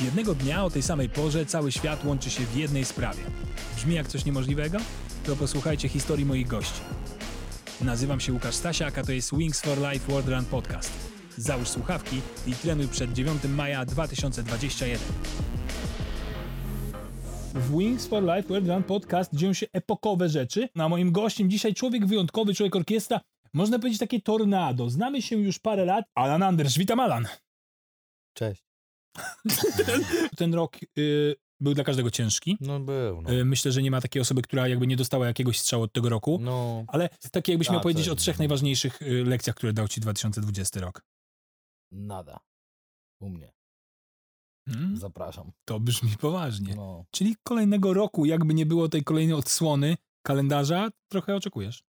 Jednego dnia o tej samej porze cały świat łączy się w jednej sprawie. Brzmi jak coś niemożliwego? To posłuchajcie historii moich gości. Nazywam się Łukasz Stasiak, a to jest Wings for Life World Run Podcast. Załóż słuchawki i trenuj przed 9 maja 2021. W Wings for Life World Run Podcast dzieją się epokowe rzeczy. A moim gościem dzisiaj człowiek wyjątkowy, człowiek orkiestra, można powiedzieć takie tornado. Znamy się już parę lat. Alan Anders, witam Alan. Cześć. Ten rok y, był dla każdego ciężki. No był, no. Y, myślę, że nie ma takiej osoby, która jakby nie dostała jakiegoś strzału od tego roku. no Ale tak jakbyś miał A, powiedzieć o trzech najważniejszych y, lekcjach, które dał ci 2020 rok. nada. U mnie. Hmm? Zapraszam. To brzmi poważnie. No. Czyli kolejnego roku, jakby nie było tej kolejnej odsłony kalendarza, trochę oczekujesz.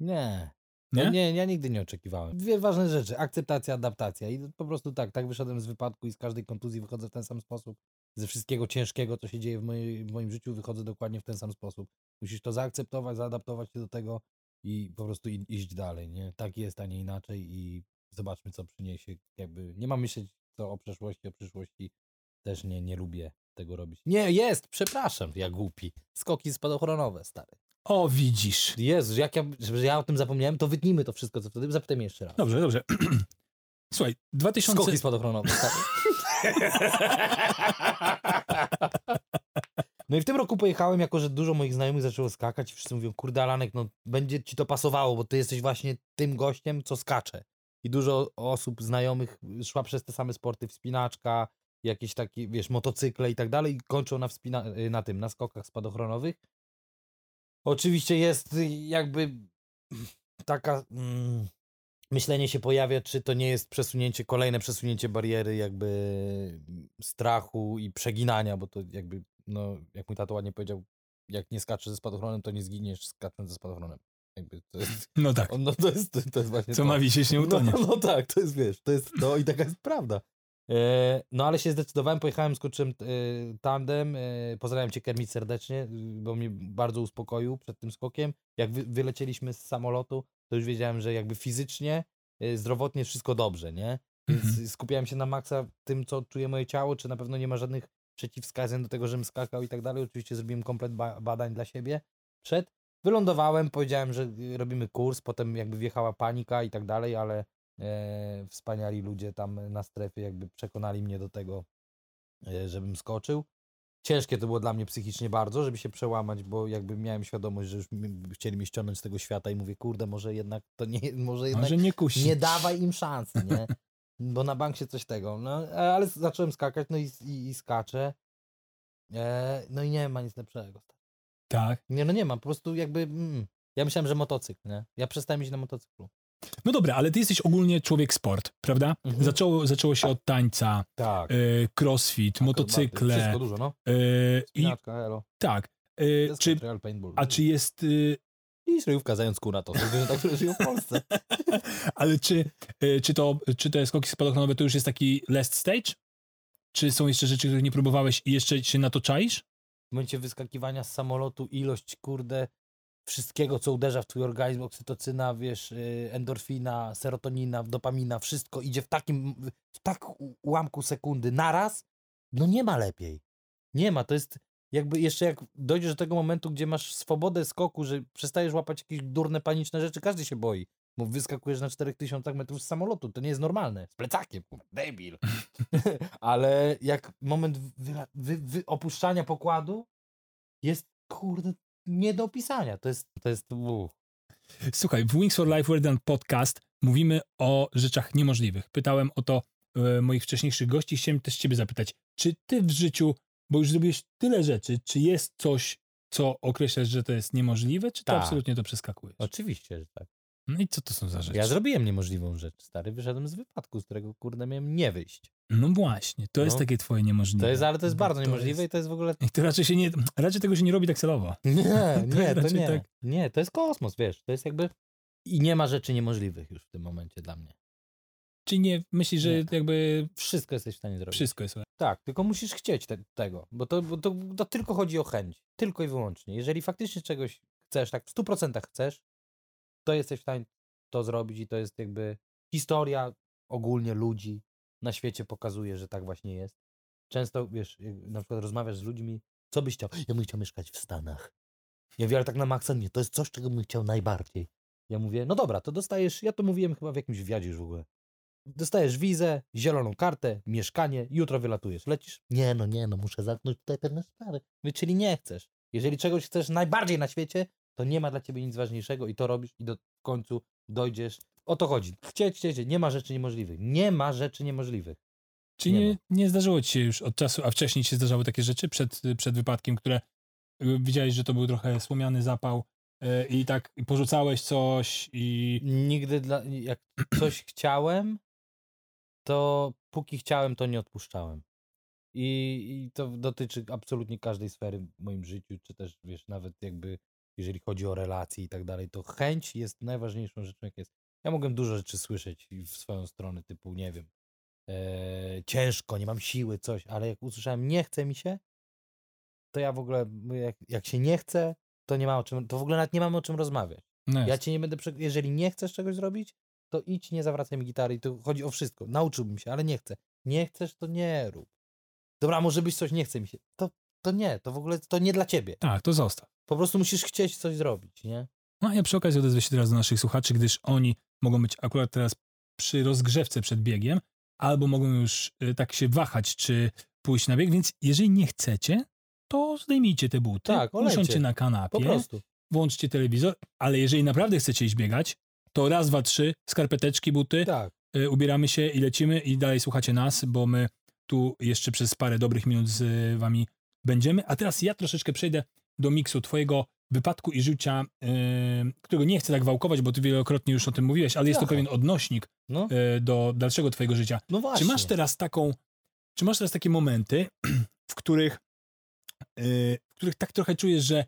Nie. Nie? Nie? nie, ja nigdy nie oczekiwałem. Dwie ważne rzeczy. Akceptacja, adaptacja. I po prostu tak, tak wyszedłem z wypadku i z każdej kontuzji wychodzę w ten sam sposób. Ze wszystkiego ciężkiego, co się dzieje w, mojej, w moim życiu, wychodzę dokładnie w ten sam sposób. Musisz to zaakceptować, zaadaptować się do tego i po prostu i, iść dalej, nie? Tak jest, a nie inaczej i zobaczmy, co przyniesie. Jakby nie mam myśleć co o przeszłości, o przyszłości. Też nie, nie lubię tego robić. Nie, jest, przepraszam, ja głupi. Skoki spadochronowe, stary. O, widzisz. Jezu, jak ja, że ja o tym zapomniałem, to wytnijmy to wszystko, co wtedy. Zapytaj mnie jeszcze raz. Dobrze, dobrze. Słuchaj, 2000... Skoki spadochronowe. stary. No i w tym roku pojechałem, jako że dużo moich znajomych zaczęło skakać i wszyscy mówią, kurde Alanek, no będzie ci to pasowało, bo ty jesteś właśnie tym gościem, co skacze. I dużo osób znajomych szła przez te same sporty, wspinaczka, jakieś takie, wiesz, motocykle i tak dalej i kończą na, wspina- na tym, na skokach spadochronowych. Oczywiście jest y, jakby taka mm, myślenie się pojawia, czy to nie jest przesunięcie, kolejne przesunięcie bariery jakby strachu i przeginania, bo to jakby, no, jak mój tato ładnie powiedział, jak nie skaczesz ze spadochronem, to nie zginiesz skacząc ze spadochronem. Jest, No tak. no to jest, to jest właśnie Co to. ma wisieć, nie utonie. No, no tak, to jest, wiesz, to jest to i taka jest prawda. E, no ale się zdecydowałem, pojechałem, skoczyłem e, tandem, e, pozdrawiam cię Kermit serdecznie, y, bo mnie bardzo uspokoił przed tym skokiem. Jak wy, wylecieliśmy z samolotu, to już wiedziałem, że jakby fizycznie, zdrowotnie wszystko dobrze, nie? Więc Mhm. skupiałem się na maksa tym, co czuje moje ciało, czy na pewno nie ma żadnych przeciwwskazań do tego, żebym skakał i tak dalej. Oczywiście zrobiłem komplet ba badań dla siebie przed. Wylądowałem, powiedziałem, że y, robimy kurs, potem jakby wjechała panika i tak dalej, ale e, wspaniali ludzie tam na strefie jakby przekonali mnie do tego, e, żebym skoczył. Ciężkie to było dla mnie psychicznie bardzo, żeby się przełamać, bo jakby miałem świadomość, że już chcieli mnie ściągnąć z tego świata i mówię, kurde, może jednak to nie, może jednak Może nie kusi. nie dawaj im szansy, nie? Bo na bank się coś tego. No, ale zacząłem skakać, no i, i, i skaczę. E, no i nie ma nic lepszego. Tak. Nie, no nie ma, po prostu jakby. Mm, ja myślałem, że motocykl, nie? Ja przestałem iść na motocyklu. No dobra, ale ty jesteś ogólnie człowiek sport, prawda? Mhm. Zaczęło, zaczęło się od tańca, Tak. y, crossfit, motocykle. Wszystko dużo, no. y, Spinaczka, elo. tak. Y, czy, trail a czy jest... Y, I szryjówka zając kóra, to zwierzęta, które żyją w Polsce. ale czy, y, czy, to, czy te skoki spadochronowe to już jest taki last stage? Czy są jeszcze rzeczy, których nie próbowałeś i jeszcze się na to czaisz? W momencie wyskakiwania z samolotu ilość, kurde, wszystkiego, co uderza w twój organizm, oksytocyna, wiesz, y, endorfina, serotonina, dopamina, wszystko idzie w takim, w tak ułamku sekundy naraz, no nie ma lepiej. Nie ma, to jest jakby jeszcze jak dojdziesz do tego momentu, gdzie masz swobodę skoku, że przestajesz łapać jakieś durne, paniczne rzeczy, każdy się boi, bo wyskakujesz na 4000 metrów z samolotu, to nie jest normalne, z plecakiem, kurwa, debil. Ale jak moment wy, wy, wy, opuszczania pokładu jest, kurde, nie do opisania. To jest, to jest, uff. Słuchaj, w Wings for Life World podcast mówimy o rzeczach niemożliwych. Pytałem o to e, moich wcześniejszych gości. Chciałem też ciebie zapytać, czy ty w życiu, bo już zrobiłeś tyle rzeczy, czy jest coś, co określasz, że to jest niemożliwe, czy ty Tak. absolutnie to przeskakujesz? Oczywiście, że tak. No i co to są za rzeczy? Ja zrobiłem niemożliwą rzecz, stary. Wyszedłem z wypadku, z którego, kurde, miałem nie wyjść. No właśnie, to jest No. takie twoje niemożliwe. To jest, ale to jest bardzo niemożliwe i to jest w ogóle... I to raczej się nie, raczej tego się nie robi tak celowo. Nie, nie, to raczej nie. tak. Nie, to jest kosmos, wiesz. To jest jakby... I nie ma rzeczy niemożliwych już w tym momencie dla mnie. Czy nie myślisz, że Nie. jakby Wszystko jesteś w stanie zrobić. wszystko jest Tak, tylko musisz chcieć te, tego, bo, to, bo to, to tylko chodzi o chęć. Tylko i wyłącznie. Jeżeli faktycznie czegoś chcesz, tak w 100% chcesz, to jesteś w stanie to zrobić i to jest jakby historia ogólnie ludzi na świecie pokazuje, że tak właśnie jest. często, wiesz, na przykład rozmawiasz z ludźmi, co byś chciał? Ja bym chciał mieszkać w Stanach. Ja mówię, ale tak na maksa nie, to jest coś, czego bym chciał najbardziej. Ja mówię, no dobra, to dostajesz, ja to mówiłem chyba w jakimś wywiadzie już w ogóle. Dostajesz wizę, zieloną kartę, mieszkanie, jutro wylatujesz. Lecisz? Nie, no nie, no muszę zamknąć tutaj pewne sprawy. Czyli nie chcesz. Jeżeli czegoś chcesz najbardziej na świecie, to nie ma dla ciebie nic ważniejszego i to robisz i do końcu dojdziesz. O to chodzi. Chcieć, chcieć, nie ma rzeczy niemożliwych. Nie ma rzeczy niemożliwych. Czy Nie nie, nie zdarzyło ci się już od czasu, a wcześniej się zdarzały takie rzeczy przed, przed wypadkiem, które y, widziałeś, że to był trochę słomiany zapał y, i tak porzucałeś coś i Nigdy dla, jak coś chciałem, to póki chciałem, to nie odpuszczałem. I, I to dotyczy absolutnie każdej sfery w moim życiu, czy też wiesz, nawet jakby jeżeli chodzi o relacje i tak dalej, to chęć jest najważniejszą rzeczą, jak jest. Ja mogłem dużo rzeczy słyszeć w swoją stronę, typu, nie wiem, e, ciężko, nie mam siły, coś, ale jak usłyszałem, nie chce mi się, to ja w ogóle, jak, jak się nie chce, to nie ma o czym, to w ogóle nawet nie mamy o czym rozmawiać. no Ja cię nie będę. Jeżeli nie chcesz czegoś zrobić, to idź, nie zawracaj mi gitary. I to chodzi o wszystko. Nauczyłbym się, ale nie chcę. Nie chcesz, to nie rób. Dobra, może byś coś, nie chce mi się. To, to nie, to w ogóle to nie dla ciebie. Tak, to zostaw. Po prostu musisz chcieć coś zrobić, nie? No a ja przy okazji odezwę się teraz do naszych słuchaczy, gdyż oni mogą być akurat teraz przy rozgrzewce przed biegiem, albo mogą już y, tak się wahać, czy pójść na bieg, więc jeżeli nie chcecie, to zdejmijcie te buty, Tak, olejcie. usiądźcie na kanapie, Po prostu. włączcie telewizor, ale jeżeli naprawdę chcecie iść biegać, to raz, dwa, trzy, skarpeteczki, buty, Tak. y, ubieramy się i lecimy i dalej słuchacie nas, bo my tu jeszcze przez parę dobrych minut z y, wami będziemy. A teraz ja troszeczkę przejdę do miksu twojego wypadku i życia, y, którego nie chcę tak wałkować, bo ty wielokrotnie już o tym mówiłeś, ale jest to pewien odnośnik No, y, do dalszego twojego życia. no właśnie. Czy masz teraz taką, czy masz teraz takie momenty, w których, y, w których tak trochę czujesz, że,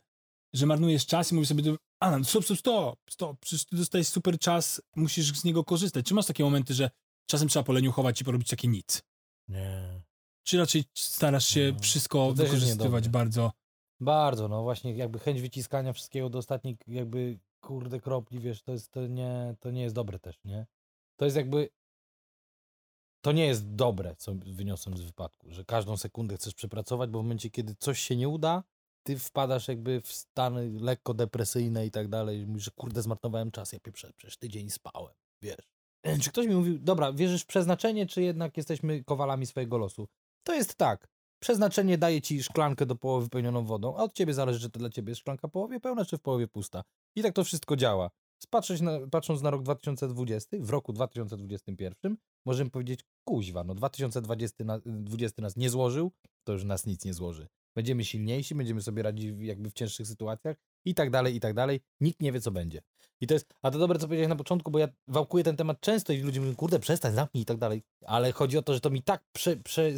że marnujesz czas i mówisz sobie, a no stop, stop, stop, stop, przecież ty dostajesz super czas, musisz z niego korzystać. Czy masz takie momenty, że czasem trzeba poleniuchować i porobić takie nic? Nie. Czy raczej starasz się No, wszystko wykorzystywać bardzo? Bardzo, no właśnie jakby chęć wyciskania wszystkiego do ostatniej jakby kurde kropli, wiesz, to jest to nie, to nie jest dobre też, nie? To jest jakby to nie jest dobre, co wyniosłem z wypadku, że każdą sekundę chcesz przepracować, bo w momencie, kiedy coś się nie uda, ty wpadasz jakby w stany lekko depresyjne i tak dalej, mówisz, że kurde zmarnowałem czas, ja pieprzę, przecież tydzień spałem, wiesz. Czy ktoś mi mówił, dobra, wierzysz w przeznaczenie, czy jednak jesteśmy kowalami swojego losu? To jest tak, Przeznaczenie daje ci szklankę do połowy wypełnioną wodą, a od ciebie zależy, czy to dla ciebie jest szklanka połowie pełna, czy w połowie pusta. I tak to wszystko działa. Patrzeć na, patrząc na rok 2020, w roku 2021 możemy powiedzieć, kuźwa, no 2020 na, 20 nas nie złożył, to już nas nic nie złoży. Będziemy silniejsi, będziemy sobie radzić jakby w cięższych sytuacjach i tak dalej, i tak dalej. Nikt nie wie, co będzie. I to jest, a to dobre, co powiedziałeś na początku, bo ja wałkuję ten temat często i ludzie mówią, kurde, przestań, zamknij i tak dalej. Ale chodzi o to, że to mi tak prze, prze,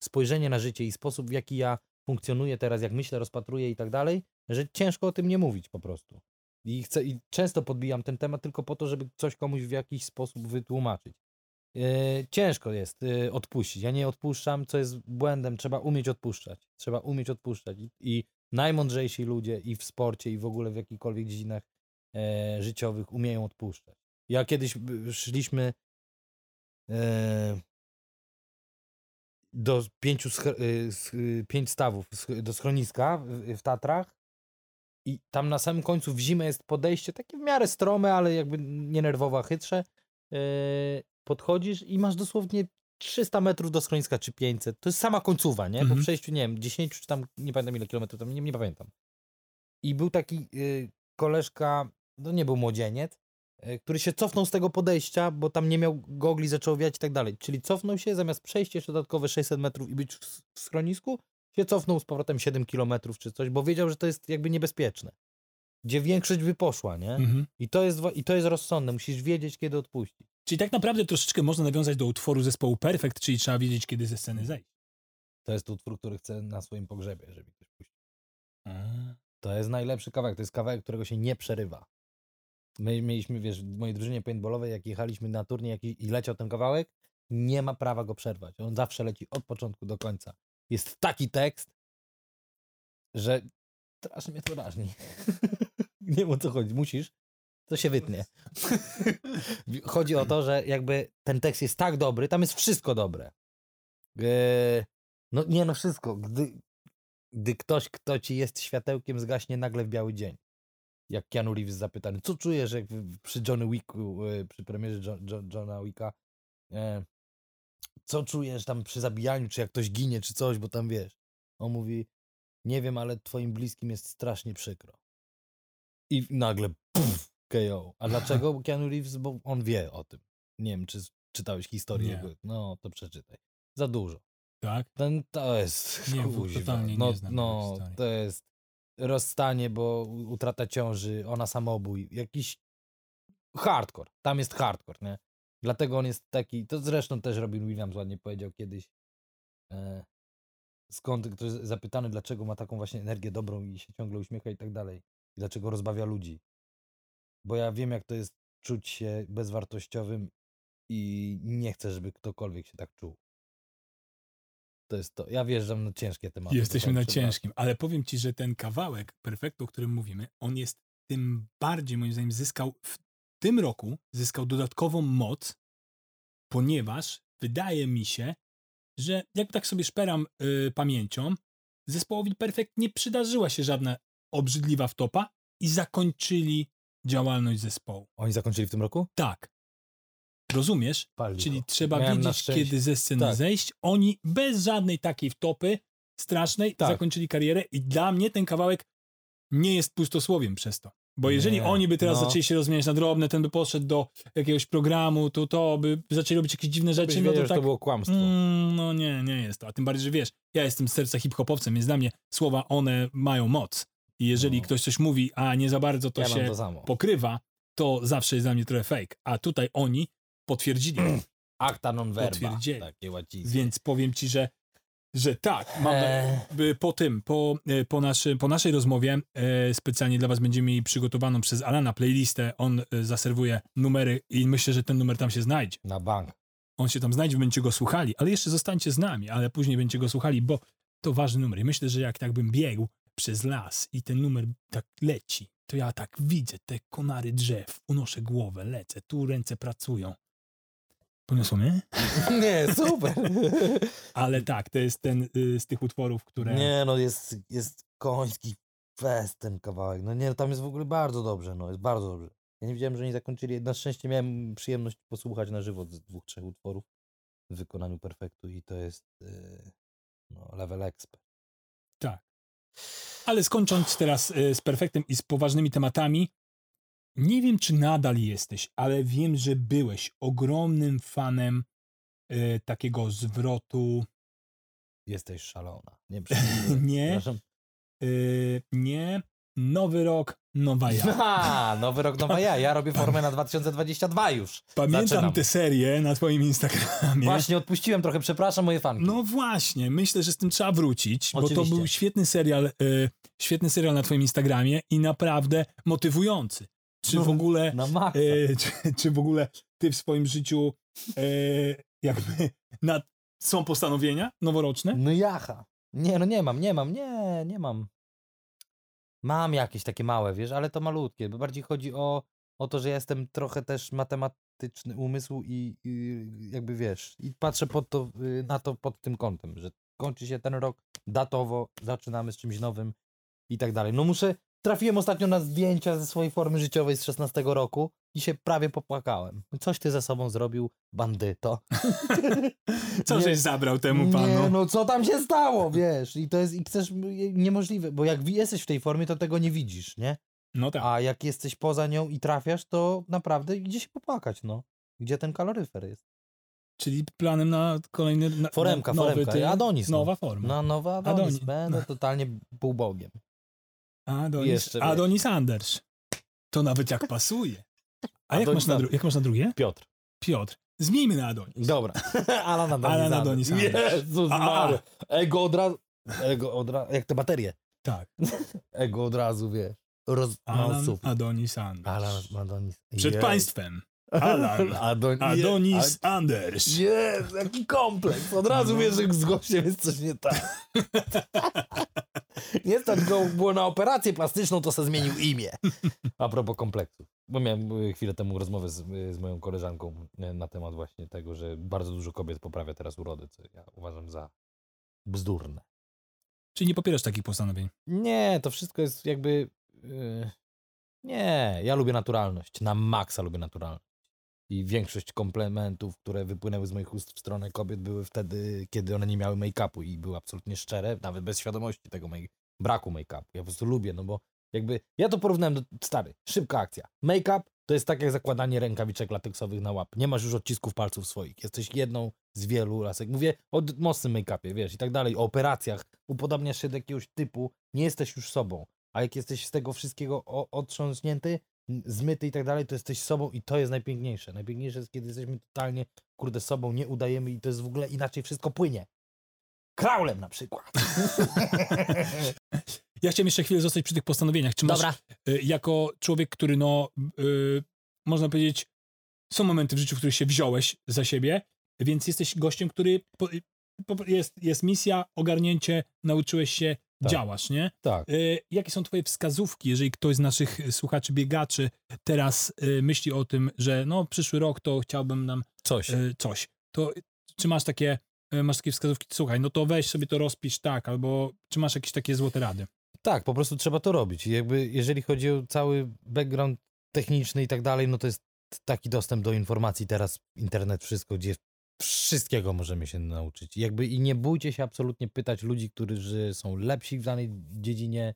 spojrzenie na życie i sposób, w jaki ja funkcjonuję teraz, jak myślę, rozpatruję i tak dalej, że ciężko o tym nie mówić po prostu. I, chcę, I często podbijam ten temat tylko po to, żeby coś komuś w jakiś sposób wytłumaczyć. E, ciężko jest e, odpuścić. Ja nie odpuszczam, co jest błędem. Trzeba umieć odpuszczać. Trzeba umieć odpuszczać. I, i najmądrzejsi ludzie i w sporcie, i w ogóle w jakichkolwiek dziedzinach e, życiowych umieją odpuszczać. Ja kiedyś szliśmy e, do pięciu sch- y, pięć stawów do schroniska w, w Tatrach i tam na samym końcu w zimę jest podejście takie w miarę strome, ale jakby nie nerwowo, a chytrze. E, podchodzisz i masz dosłownie 300 metrów do schroniska, czy 500. To jest sama końcowa, nie? Po Mhm. przejściu, nie wiem, 10 czy tam, nie pamiętam ile kilometrów, tam nie, nie pamiętam. I był taki y, koleżka, no nie był młodzieniec, y, który się cofnął z tego podejścia, bo tam nie miał gogli, zaczął wiać i tak dalej. Czyli cofnął się, zamiast przejść jeszcze dodatkowe 600 metrów i być w, w schronisku, się cofnął z powrotem 7 kilometrów czy coś, bo wiedział, że to jest jakby niebezpieczne. Gdzie większość by poszła, nie? Mhm. I, to jest, I to jest rozsądne, musisz wiedzieć, kiedy odpuścić. Czyli tak naprawdę troszeczkę można nawiązać do utworu zespołu Perfect, czyli trzeba wiedzieć, kiedy ze sceny zejść. To jest utwór, który chcę na swoim pogrzebie, żeby ktoś puścił. To jest najlepszy kawałek, to jest kawałek, którego się nie przerywa. My mieliśmy, wiesz, w mojej drużynie paintballowej, jak jechaliśmy na turniej jak i, leciał ten kawałek, nie ma prawa go przerwać. On zawsze leci od początku do końca. Jest taki tekst, że strasznie mnie to rażni. nie wiem o co chodzi. Musisz, to się wytnie. chodzi o to, że jakby ten tekst jest tak dobry, tam jest wszystko dobre. Eee, No nie, no wszystko. Gdy, gdy ktoś, kto ci jest światełkiem, zgaśnie nagle w biały dzień. Jak Keanu Reeves zapytany, co czujesz jak przy Johnny Wicku, e, przy premierze Jo- Jo- Johna Wicka, e, co czujesz tam przy zabijaniu, czy jak ktoś ginie, czy coś, bo tam wiesz. On mówi, nie wiem, ale twoim bliskim jest strasznie przykro. I nagle puf, KO. A dlaczego? Keanu Reeves, bo on wie o tym. Nie wiem, czy czytałeś historię Nie. No, to przeczytaj. Za dużo. Tak? Ten, to jest. Nie, kuźwa. totalnie nie no, znam no historii. to jest rozstanie, bo utrata ciąży, ona samobój. Jakiś hardcore. Tam jest hardcore, nie? Dlatego on jest taki. To zresztą też Robin Williams ładnie powiedział kiedyś. E, skąd ktoś zapytany, dlaczego ma taką właśnie energię dobrą i się ciągle uśmiecha i tak dalej. I dlaczego rozbawia ludzi. Bo ja wiem, jak to jest czuć się bezwartościowym i nie chcę, żeby ktokolwiek się tak czuł. To jest to. Ja wjeżdżam na ciężkie tematy. Jesteśmy na tak, przepraszam. ciężkim, ale powiem ci, że ten kawałek perfektu, o którym mówimy, on jest tym bardziej, moim zdaniem, zyskał w tym roku, zyskał dodatkową moc, ponieważ wydaje mi się, że jak tak sobie szperam y, pamięcią, zespołowi Perfekt nie przydarzyła się żadna obrzydliwa wtopa i zakończyli działalność zespołu. Oni zakończyli w tym roku? Tak. Rozumiesz? Czyli trzeba Miałem szczęście- kiedy ze sceny tak. zejść. Oni bez żadnej takiej wtopy strasznej Tak. zakończyli karierę i dla mnie ten kawałek nie jest pustosłowiem przez to. Bo jeżeli Nie, oni by teraz no. zaczęli się rozmieniać na drobne, ten by poszedł do jakiegoś programu, to to by zaczęli robić jakieś dziwne Byś rzeczy, no wiedział, to tak... to było kłamstwo. Mm, no nie, nie jest to. A tym bardziej, że wiesz, ja jestem z serca hip-hopowcem, więc dla mnie słowa one mają moc. I jeżeli No. ktoś coś mówi, a nie za bardzo to ja się to pokrywa, to zawsze jest dla mnie trochę fake. A tutaj oni potwierdzili. Acta non verba. Potwierdzili. Takie. Więc powiem ci, że, że tak, mam, Eee. po tym, po, e, po, naszy, po naszej rozmowie e, specjalnie dla was będziemy mieli przygotowaną przez Alana playlistę. On e, zaserwuje numery i myślę, że ten numer tam się znajdzie. Na bank. On się tam znajdzie, będziecie go słuchali, ale jeszcze zostańcie z nami, ale później będziecie go słuchali, bo to ważny numer. I myślę, że jak tak bym biegł przez las i ten numer tak leci, to ja tak widzę te konary drzew, unoszę głowę, lecę, tu ręce pracują. Poniosło mnie? Nie, super. Ale tak, to jest ten y, z tych utworów, które... Nie, no jest, jest koński fest ten kawałek. No nie, tam jest w ogóle bardzo dobrze, no jest bardzo dobrze. Ja nie wiedziałem, że oni zakończyli. Na szczęście miałem przyjemność posłuchać na żywo z dwóch, trzech utworów w wykonaniu perfektu i to jest yy, no, level expert. Tak. Ale skończąc teraz y, z perfektem i z poważnymi tematami, nie wiem, czy nadal jesteś, ale wiem, że byłeś ogromnym fanem y, takiego zwrotu. Jesteś szalona. Nie. Nie, y, nie, nowy rok, nowa ja. Ha, nowy rok, nowa ja. Ja robię formę na 2022 już. Pamiętam Zaczynam. tę serię na twoim Instagramie. Właśnie odpuściłem trochę, przepraszam moje fanki. No właśnie, myślę, że z tym trzeba wrócić, bo to Oczywiście. był świetny serial, y, świetny serial na twoim Instagramie i naprawdę motywujący. Czy No, w ogóle. E, czy, czy w ogóle ty w swoim życiu e, jakby na, są postanowienia noworoczne? No jacha. Nie, no nie mam, nie mam, nie, nie mam. Mam jakieś takie małe, wiesz, ale to malutkie, bo bardziej chodzi o, o to, że jestem trochę też matematyczny umysł i, i jakby wiesz, i patrzę pod to, y, na to pod tym kątem, że kończy się ten rok datowo, zaczynamy z czymś nowym i tak dalej. No muszę, trafiłem ostatnio na zdjęcia ze swojej formy życiowej z 16 roku i się prawie popłakałem. Coś ty ze sobą zrobił, bandyto. Co Nie. żeś zabrał temu panu? Nie, no co tam się stało, wiesz? I to jest i chcesz niemożliwe, bo jak jesteś w tej formie, to tego nie widzisz, nie? No tak. A jak jesteś poza nią i trafiasz, to naprawdę idzie się popłakać, no. Gdzie ten kaloryfer jest? Czyli planem na kolejny na, Foremka, na, nowy foremka, ty, Adonis, no. Nowa forma. No, nowa Adonis. Adonis. Będę totalnie półbogiem. Adonis, jeszcze. Adonis Anders. To nawet jak pasuje. A jak masz, na dru- jak masz na drugie? Piotr. Piotr. Zmieńmy na Adonis. Dobra. Alan Adonis. Alan Adonis Anders. Jezus A. Ego od razu... Ego od razu... Jak te baterie. Tak. Ego od razu, wiesz. Roz... No, Alan super. Adonis Anders. Alan Adonis. Przed państwem. Alan Adon... Adonis Anders. Jest, jaki kompleks. Od razu wiesz, że z gościem jest coś nie tak. nie stać go było na operację plastyczną, to se zmienił imię. A propos kompleksu. Bo miałem y, chwilę temu rozmowę z, y, z moją koleżanką y, na temat właśnie tego, że bardzo dużo kobiet poprawia teraz urodę, co ja uważam za bzdurne. Czyli nie popierasz takich postanowień. Nie, to wszystko jest jakby... Yy, nie, ja lubię naturalność. Na maksa lubię naturalność. I większość komplementów, które wypłynęły z moich ust w stronę kobiet, były wtedy, kiedy one nie miały make-upu i były absolutnie szczere, nawet bez świadomości tego make braku make-upu. Ja po prostu lubię, no bo jakby, ja to porównałem do, stary, szybka akcja. Make-up to jest tak jak zakładanie rękawiczek lateksowych na łap. Nie masz już odcisków palców swoich. Jesteś jedną z wielu lasek. Mówię o mocnym make-upie, wiesz, i tak dalej, o operacjach. Upodabniasz się do jakiegoś typu, nie jesteś już sobą. A jak jesteś z tego wszystkiego otrząsnięty, zmyty i tak dalej, to jesteś sobą i to jest najpiękniejsze. Najpiękniejsze jest, kiedy jesteśmy totalnie, kurde, sobą, nie udajemy i to jest w ogóle inaczej wszystko płynie. Kraulem na przykład. ja chciałem jeszcze chwilę zostać przy tych postanowieniach. Czy masz, Dobra. Y, jako człowiek, który no, y, można powiedzieć, są momenty w życiu, w których się wziąłeś za siebie, więc jesteś gościem, który po, po, jest, jest misja, ogarnięcie, nauczyłeś się, tak. działasz, nie? Tak. Y, jakie są twoje wskazówki, jeżeli ktoś z naszych słuchaczy, biegaczy teraz y, myśli o tym, że no przyszły rok to chciałbym nam coś, y, coś. to czy masz takie masz takie wskazówki, słuchaj, no to weź sobie to rozpisz tak, albo czy masz jakieś takie złote rady? Tak, po prostu trzeba to robić. jakby jeżeli chodzi o cały background techniczny i tak dalej, no to jest taki dostęp do informacji teraz, internet, wszystko, gdzie wszystkiego możemy się nauczyć. Jakby i nie bójcie się absolutnie pytać ludzi, którzy są lepsi w danej dziedzinie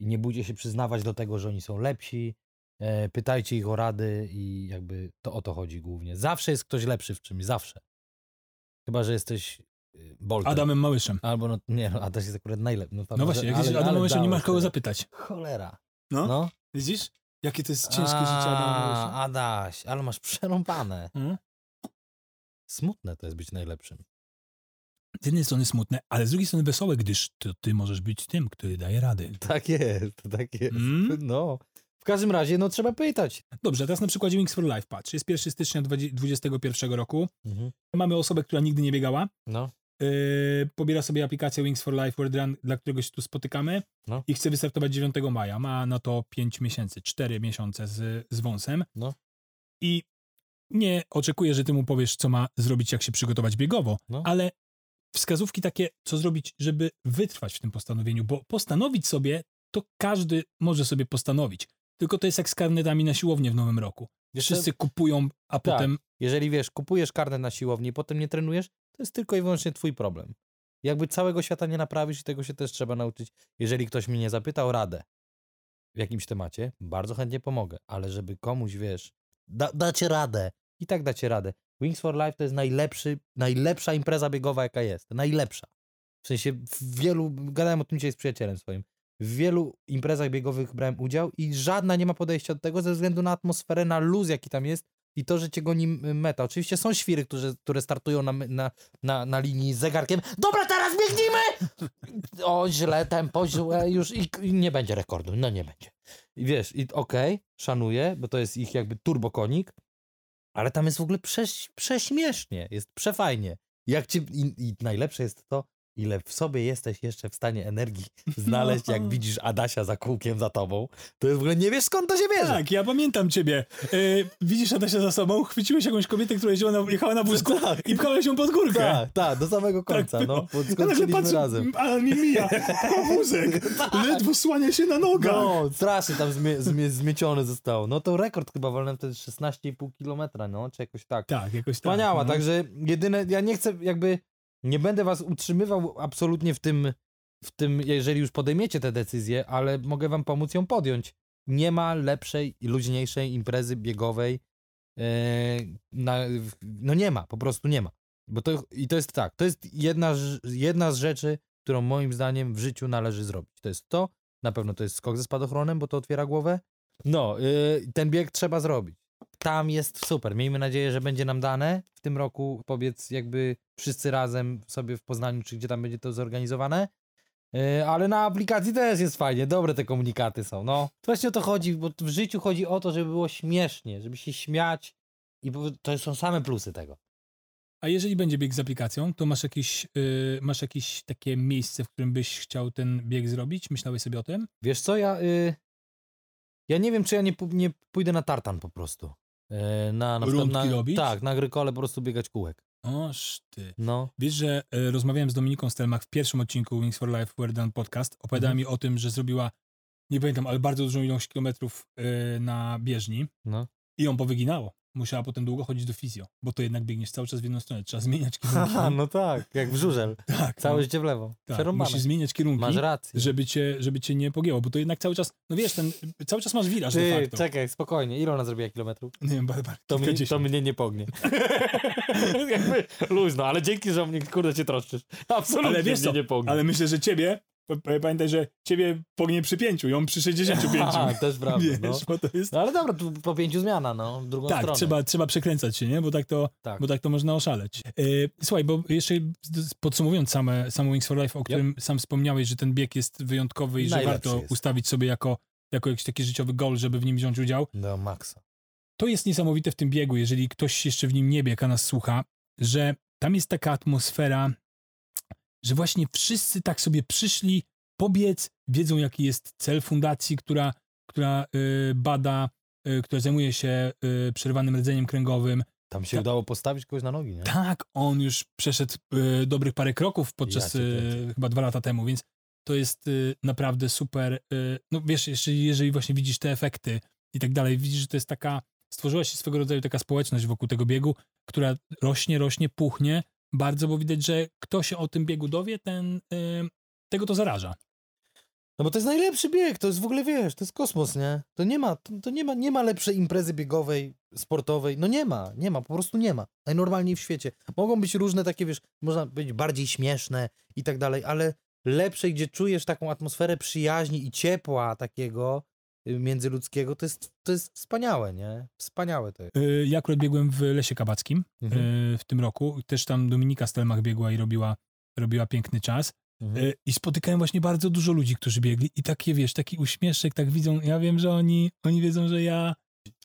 i nie bójcie się przyznawać do tego, że oni są lepsi. E, pytajcie ich o rady i jakby to o to chodzi głównie. Zawsze jest ktoś lepszy w czymś, zawsze. Chyba, że jesteś y, Boltem. Adamem Małyszem. Albo, no nie, no Adaś jest akurat najlepszy. No, no właśnie, jak jesteś Adam Małyszem, nie masz kogo zapytać. Cholera. No? no? Widzisz? Jakie to jest ciężkie A, życie Adama Małyszem. Adaś, ale masz przerąbane. Hmm? Smutne to jest być najlepszym. Z jednej strony smutne, ale z drugiej strony wesołe, gdyż to ty możesz być tym, który daje rady. Tak jest, tak jest. Mm? No. W każdym razie, no trzeba pytać. Dobrze, teraz na przykładzie Wings for Life patrz. Jest 1 stycznia 2021 roku. Mhm. Mamy osobę, która nigdy nie biegała. No. Yy, pobiera sobie aplikację Wings for Life World Run, dla którego się tu spotykamy no. i chce wystartować 9 maja. Ma na to 5 miesięcy, 4 miesiące z, z wąsem. No. I nie oczekuję, że ty mu powiesz, co ma zrobić, jak się przygotować biegowo, no. ale wskazówki takie, co zrobić, żeby wytrwać w tym postanowieniu, bo postanowić sobie, to każdy może sobie postanowić. Tylko to jest jak z karnetami na siłownię w nowym roku. Jeszcze... Wszyscy kupują, a tak. potem... Jeżeli wiesz, kupujesz karnet na siłowni i potem nie trenujesz, to jest tylko i wyłącznie twój problem. Jakby całego świata nie naprawisz i tego się też trzeba nauczyć. Jeżeli ktoś mnie nie zapyta o radę w jakimś temacie, bardzo chętnie pomogę, ale żeby komuś, wiesz, da, dacie radę, i tak dacie radę. Wings for Life to jest najlepszy, najlepsza impreza biegowa, jaka jest. Najlepsza. W sensie w wielu, gadałem o tym dzisiaj z przyjacielem swoim, w wielu imprezach biegowych brałem udział i żadna nie ma podejścia do tego ze względu na atmosferę, na luz, jaki tam jest i to, że cię goni meta. Oczywiście są świry, które, które startują na, na, na, na linii z zegarkiem. Dobra, teraz biegnijmy! O, źle, tempo, źle, już i, i nie będzie rekordu. No nie będzie. I wiesz, i okej, okay, szanuję, bo to jest ich jakby turbokonik, ale tam jest w ogóle prześ, prześmiesznie, jest przefajnie. Jak ci, i, I najlepsze jest to, ile w sobie jesteś jeszcze w stanie energii znaleźć, jak widzisz Adasia za kółkiem za tobą, to jest w ogóle nie wiesz skąd to się bierze. Tak, ja pamiętam ciebie. E, widzisz Adasia za sobą, chwózek jakąś kobietę, która jeździła na, jechała na wózku tak. i pchałeś ją pod górkę. Tak, tak, do samego tak, końca, tak, no. Skończyliśmy no, razem. Ale mi mija, wózek, tak. ledwo słania się na nogach. No, strasznie tam zmie, zmie, zmiecione zostało. No to rekord chyba wolny wtedy 16,5 kilometra, no, czy jakoś tak. Tak, jakoś tak. Wspaniała, no. także jedyne, ja nie chcę jakby nie będę was utrzymywał absolutnie w tym, w tym, jeżeli już podejmiecie tę decyzję, ale mogę wam pomóc ją podjąć. Nie ma lepszej i luźniejszej imprezy biegowej. Yy, na, no nie ma, po prostu nie ma. Bo to, I to jest tak, to jest jedna, jedna z rzeczy, którą moim zdaniem w życiu należy zrobić. To jest to, na pewno to jest skok ze spadochronem, bo to otwiera głowę. No, yy, ten bieg trzeba zrobić tam jest super. Miejmy nadzieję, że będzie nam dane w tym roku, powiedz jakby wszyscy razem sobie w Poznaniu, czy gdzie tam będzie to zorganizowane. Yy, ale na aplikacji też jest fajnie, dobre te komunikaty są. No, właśnie o to chodzi, bo w życiu chodzi o to, żeby było śmiesznie, żeby się śmiać i to są same plusy tego. A jeżeli będzie bieg z aplikacją, to masz jakieś, yy, masz jakieś takie miejsce, w którym byś chciał ten bieg zrobić? Myślałeś sobie o tym? Wiesz co, ja, yy, ja nie wiem, czy ja nie, nie pójdę na tartan po prostu. E, na, na, Rundki na, robić? Tak, na grykole po prostu biegać kółek. Oż ty. No. Wiesz, że e, rozmawiałem z Dominiką Stelmach w pierwszym odcinku Wings for Life We're Done podcast. Opowiadała Mhm. mi o tym, że zrobiła, nie pamiętam, ale bardzo dużą ilość kilometrów e, na bieżni No. i ją powyginało. Musiała potem długo chodzić do fizjo, bo to jednak biegniesz cały czas w jedną stronę. Trzeba zmieniać kierunki. Haha, no tak, jak w żużel. tak, Całe no, życie w lewo. tak. Musisz zmieniać kierunki, Masz rację. żeby cię, żeby cię nie pogięło, bo to jednak cały czas, no wiesz, ten, cały czas masz wiraż de Ty, facto. czekaj, spokojnie. Ile ona zrobiła kilometrów? Nie wiem, bardzo, To, mnie, to mnie nie pognie. Jakby luźno, ale dzięki, że o mnie kurde cię troszczysz. Absolutnie Ale wiesz mnie co, nie pognie. Ale myślę, że ciebie, pamiętaj, że ciebie pognie przy pięciu, ją przy 65. Aha, też prawda, Wiesz, no. bo to jest... no. ale dobra, tu po pięciu zmiana, no, w drugą Tak, stronę. trzeba, trzeba przekręcać się, nie? Bo tak to, Tak. bo tak to można oszaleć. E, słuchaj, bo jeszcze podsumowując same, samo Wings for Life, o którym sam wspomniałeś, że ten bieg jest wyjątkowy i że Najlepszy warto jest. ustawić sobie jako, jako jakiś taki życiowy goal, żeby w nim wziąć udział. Do maksa. To jest niesamowite w tym biegu, jeżeli ktoś jeszcze w nim nie biega, nas słucha, że tam jest taka atmosfera, że właśnie wszyscy tak sobie przyszli pobiec, wiedzą jaki jest cel fundacji, która, która y, bada, y, która zajmuje się y, przerwanym rdzeniem kręgowym. Tam się Ta- udało postawić kogoś na nogi, nie? Tak, on już przeszedł y, dobrych parę kroków podczas Ja y, chyba dwa lata temu, więc to jest y, naprawdę super. No wiesz, jeszcze jeżeli właśnie widzisz te efekty i tak dalej, widzisz, że to jest taka, stworzyła się swego rodzaju taka społeczność wokół tego biegu, która rośnie, rośnie, puchnie bardzo, bo widać, że kto się o tym biegu dowie, ten y, tego to zaraża. No bo to jest najlepszy bieg, to jest w ogóle, wiesz, to jest kosmos, nie? To nie ma, to, to nie ma, nie ma lepszej imprezy biegowej, sportowej, no nie ma, nie ma, po prostu nie ma. Najnormalniej w świecie. Mogą być różne takie, wiesz, można być bardziej śmieszne i tak dalej, ale lepszej, gdzie czujesz taką atmosferę przyjaźni i ciepła takiego międzyludzkiego, to jest, to jest wspaniałe, nie? Wspaniałe to jest. Y, ja akurat biegłem w Lesie Kabackim Mhm. y, w tym roku. Też tam Dominika Stelmach biegła i robiła, robiła piękny czas. Mhm. I spotykałem właśnie bardzo dużo ludzi, którzy biegli i takie, wiesz, taki uśmieszek, tak widzą, ja wiem, że oni, oni wiedzą, że ja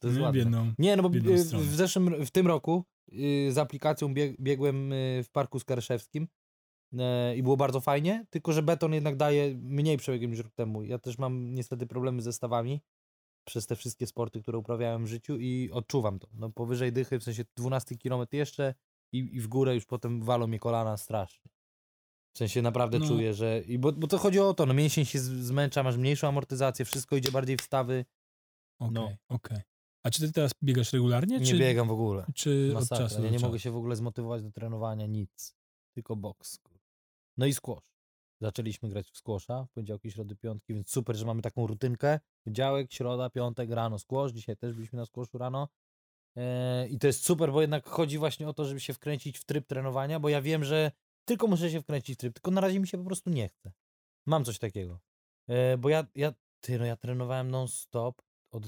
To jest nie, ładne. biedną. Nie, no bo w y, zeszłym, w tym roku y, z aplikacją bieg, biegłem y, w Parku Skarszewskim i było bardzo fajnie, tylko że beton jednak daje mniej przebiegiem niż rok temu. Ja też mam niestety problemy ze stawami przez te wszystkie sporty, które uprawiałem w życiu i odczuwam to. No powyżej dychy, w sensie 12 km jeszcze i, i w górę już potem walą mnie kolana strasznie. W sensie naprawdę No. czuję, że... I bo, bo to chodzi o to, no mięsień się zmęcza, masz mniejszą amortyzację, wszystko idzie bardziej w stawy. Okej, No. okej. A czy ty teraz biegasz regularnie? Nie czy, biegam w ogóle. Czy od Masakra. czasu Ja nie czasu? mogę się w ogóle zmotywować do trenowania, nic. Tylko boks. No i squash. Zaczęliśmy grać w squasha, poniedziałki, środy, piątki, więc super, że mamy taką rutynkę. Poniedziałek, środa, piątek, rano squash. Dzisiaj też byliśmy na squashu rano. Eee, I to jest super, bo jednak chodzi właśnie o to, żeby się wkręcić w tryb trenowania, bo ja wiem, że tylko muszę się wkręcić w tryb, tylko na razie mi się po prostu nie chce. Mam coś takiego. Eee, bo ja, ja, ty, no ja trenowałem non-stop od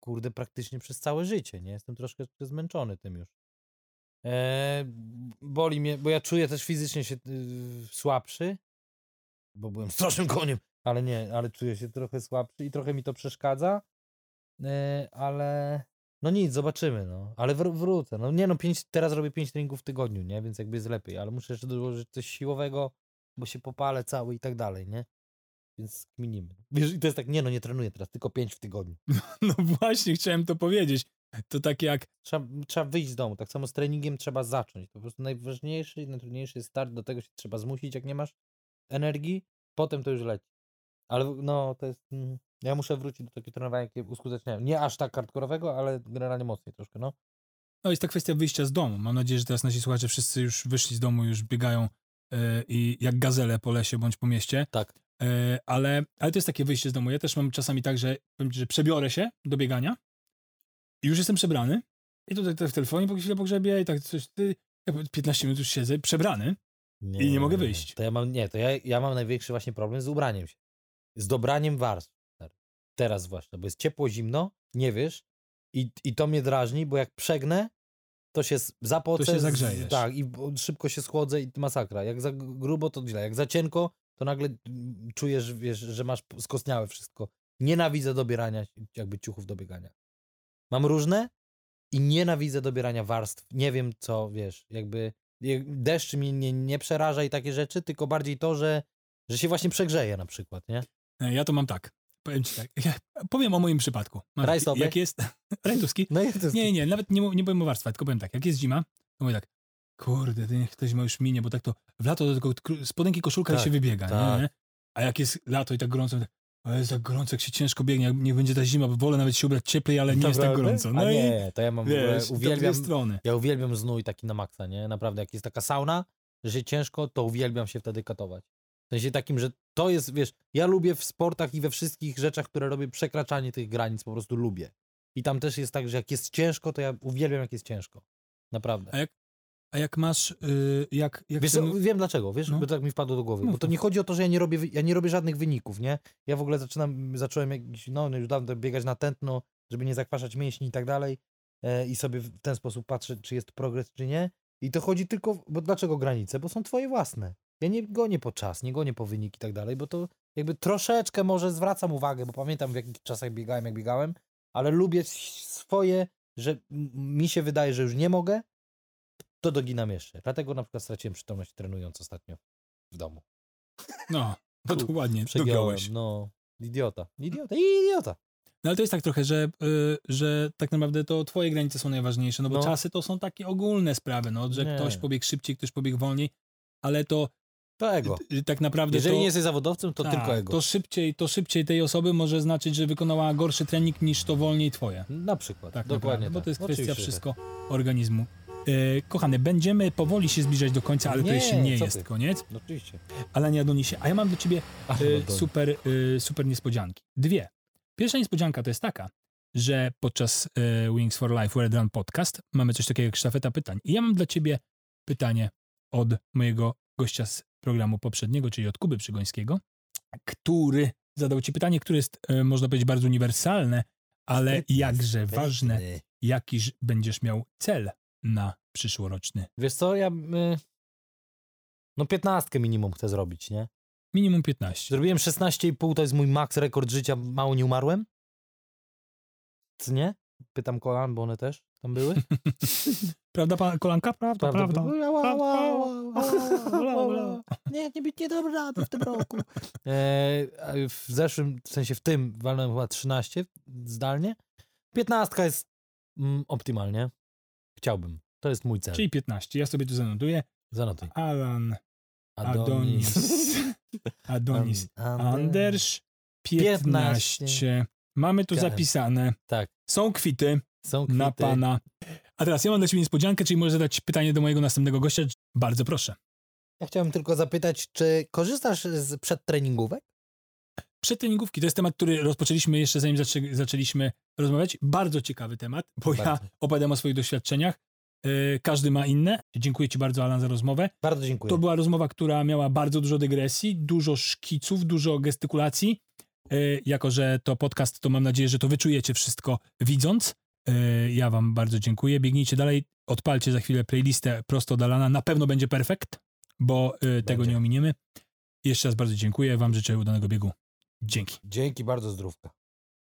kurde praktycznie przez całe życie, nie? Jestem troszkę zmęczony tym już. Eee, boli mnie, bo ja czuję też fizycznie się yy, słabszy, bo byłem strasznym koniem, ale nie, ale czuję się trochę słabszy i trochę mi to przeszkadza, eee, ale no nic, zobaczymy, no. Ale wr- wrócę, no nie no, pięć, teraz robię pięć treningów w tygodniu, nie? Więc jakby jest lepiej, ale muszę jeszcze dołożyć coś siłowego, bo się popalę cały i tak dalej, nie? Więc kminimy. Wiesz, i to jest tak, nie no, nie trenuję teraz, tylko pięć w tygodniu. No właśnie, chciałem to powiedzieć. To tak jak, Trzeba, trzeba wyjść z domu. Tak samo z treningiem trzeba zacząć. Po prostu najważniejszy i najtrudniejszy jest start, do tego się trzeba zmusić, jak nie masz energii, potem to już leci. Ale no, to jest... mm, Ja muszę wrócić do takiego trenowania, jakie uskuteczniałem. Nie aż tak hardkorowego, ale generalnie mocniej troszkę, no. no jest ta kwestia wyjścia z domu. Mam nadzieję, że teraz nasi słuchacze wszyscy już wyszli z domu, już biegają e, i jak gazele po lesie bądź po mieście. Tak. E, ale, ale to jest takie wyjście z domu. Ja też mam czasami tak, że, że przebiorę się do biegania i już jestem przebrany i tutaj w telefonie po chwilę pogrzebię i tak coś, ty, ja 15 minut już siedzę przebrany. I nie mogę wyjść. To ja mam, nie, to ja, ja mam największy właśnie problem z ubraniem się. Z dobraniem warstw. Teraz zwłaszcza, bo jest ciepło, zimno, nie wiesz i, i to mnie drażni, bo jak przegnę, to się zapocę. To się zagrzejesz. Tak, i szybko się schłodzę i masakra. Jak za grubo, to źle. Jak za cienko, to nagle mm, czujesz, wiesz, że masz skostniałe wszystko. Nienawidzę dobierania jakby ciuchów do biegania. Mam różne i nienawidzę dobierania warstw. Nie wiem co, wiesz, jakby jak- deszcz mnie nie, nie przeraża i takie rzeczy, tylko bardziej to, że, że się właśnie przegrzeje na przykład, nie? E, Ja to mam tak. Powiem ci tak. Ja powiem o moim przypadku. Mam, Rajstopy? jak jest... Rajtowski? No i. Nie, nie, nawet nie, nie powiem o warstwach, tylko powiem tak. Jak jest zima, to mówię tak. kurde, to niech ktoś ma już minie, bo tak to w lato to tylko spodenki, koszulka i Tak, się wybiega, tak. nie? A jak jest lato i tak gorąco, ale jest tak gorąco, jak się ciężko biegnie, jak niech będzie ta zima, bo wolę nawet się ubrać cieplej, ale nie jest tak gorąco. No A nie, to ja mam w ogóle, wiesz, to dwie uwielbiam, strony. ja uwielbiam znój taki na maksa, nie? Naprawdę, jak jest taka sauna, że się ciężko, to uwielbiam się wtedy katować. W sensie takim, że to jest, wiesz, ja lubię w sportach i we wszystkich rzeczach, które robię, przekraczanie tych granic po prostu lubię. I tam też jest tak, że jak jest ciężko, to ja uwielbiam, jak jest ciężko. Naprawdę. A jak, a jak masz, y, jak, jak Wiesz, ten- wiem dlaczego, wiesz, No. bo tak mi wpadło do głowy. No bo to nie chodzi o to, że ja nie robię, ja nie robię żadnych wyników, nie? Ja w ogóle zaczynam, zacząłem jakiś, no już dawno biegać na tętno, żeby nie zakwaszać mięśni i tak dalej e, i sobie w ten sposób patrzę, czy jest progres, czy nie. I to chodzi tylko, bo dlaczego granice? Bo są twoje własne. Ja nie gonię po czas, nie gonię po wynik i tak dalej, bo to jakby troszeczkę może zwracam uwagę, bo pamiętam w jakich czasach biegałem, jak biegałem, ale lubię swoje, że mi się wydaje, że już nie mogę, to doginam jeszcze. Dlatego na przykład straciłem przytomność trenując ostatnio w domu. No, no to ładnie, dogiąłeś. no. Idiota. Idiota, idiota. No ale to jest tak trochę, że, y, że tak naprawdę to twoje granice są najważniejsze, no bo No. czasy to są takie ogólne sprawy, no, że Nie. ktoś pobiegł szybciej, ktoś pobiegł wolniej, ale to To ego. y, tak naprawdę Jeżeli to, nie jesteś zawodowcem, to tak, tylko ego. to szybciej, to szybciej tej osoby może znaczyć, że wykonała gorszy trening niż to wolniej twoje. Na przykład. Tak Dokładnie. naprawdę, bo tak. to jest Oczywiście, kwestia że wszystko organizmu. E, kochany, będziemy powoli się zbliżać do końca, ale to Nie, jeszcze nie jest ty. koniec. Tak. Oczywiście. Alanie Adonisie, a ja mam do ciebie Ach, e, no to- super, e, super niespodzianki. Dwie. Pierwsza niespodzianka to jest taka, że podczas Wings for Life World Run Podcast mamy coś takiego jak sztafeta pytań. I ja mam dla ciebie pytanie od mojego gościa z programu poprzedniego, czyli od Kuby Przygońskiego, który zadał ci pytanie, które jest, można powiedzieć, bardzo uniwersalne, ale jakże ważne, jakiż będziesz miał cel na przyszłoroczny. Wiesz co, ja... Y... No 15 minimum chcę zrobić, nie? Minimum 15. Zrobiłem 16,5, to jest mój max rekord życia, mało nie umarłem. Co nie? Pytam kolan, bo one też tam były. Prawda, pa- kolanka? Prawda, prawda. Nie, nie, nie dam rady w tym roku. E, w zeszłym, w sensie w tym walnąłem chyba 13 zdalnie. 15 jest mm, optymalnie. Chciałbym. To jest mój cel. Czyli 15. Ja sobie tu zanotuję. Zanotuj. Alan Adonis. Adonis. An- Anders 15. Mamy tu zapisane. Tak. Są kwity Są na kwity. pana. A teraz ja mam dla ciebie niespodziankę, czyli możesz zadać pytanie do mojego następnego gościa. Bardzo proszę. Ja chciałem tylko zapytać, czy korzystasz z przedtreningówek? Przedtreningówki to jest temat, który rozpoczęliśmy jeszcze zanim zaczę- zaczęliśmy rozmawiać. Bardzo ciekawy temat, bo ja Bardzo. opowiadam o swoich doświadczeniach. Yy, każdy ma inne. Dziękuję ci bardzo, Alan, za rozmowę. Bardzo dziękuję. To była rozmowa, która miała bardzo dużo dygresji, dużo szkiców, dużo gestykulacji. E, jako, że to podcast, to mam nadzieję, że to wyczujecie wszystko widząc. E, ja wam bardzo dziękuję. Biegnijcie dalej, odpalcie za chwilę playlistę prosto od Alana. Na pewno będzie perfekt, bo e, tego Będzie. nie ominiemy. Jeszcze raz bardzo dziękuję. Wam życzę udanego biegu. Dzięki. Dzięki bardzo, zdrówka.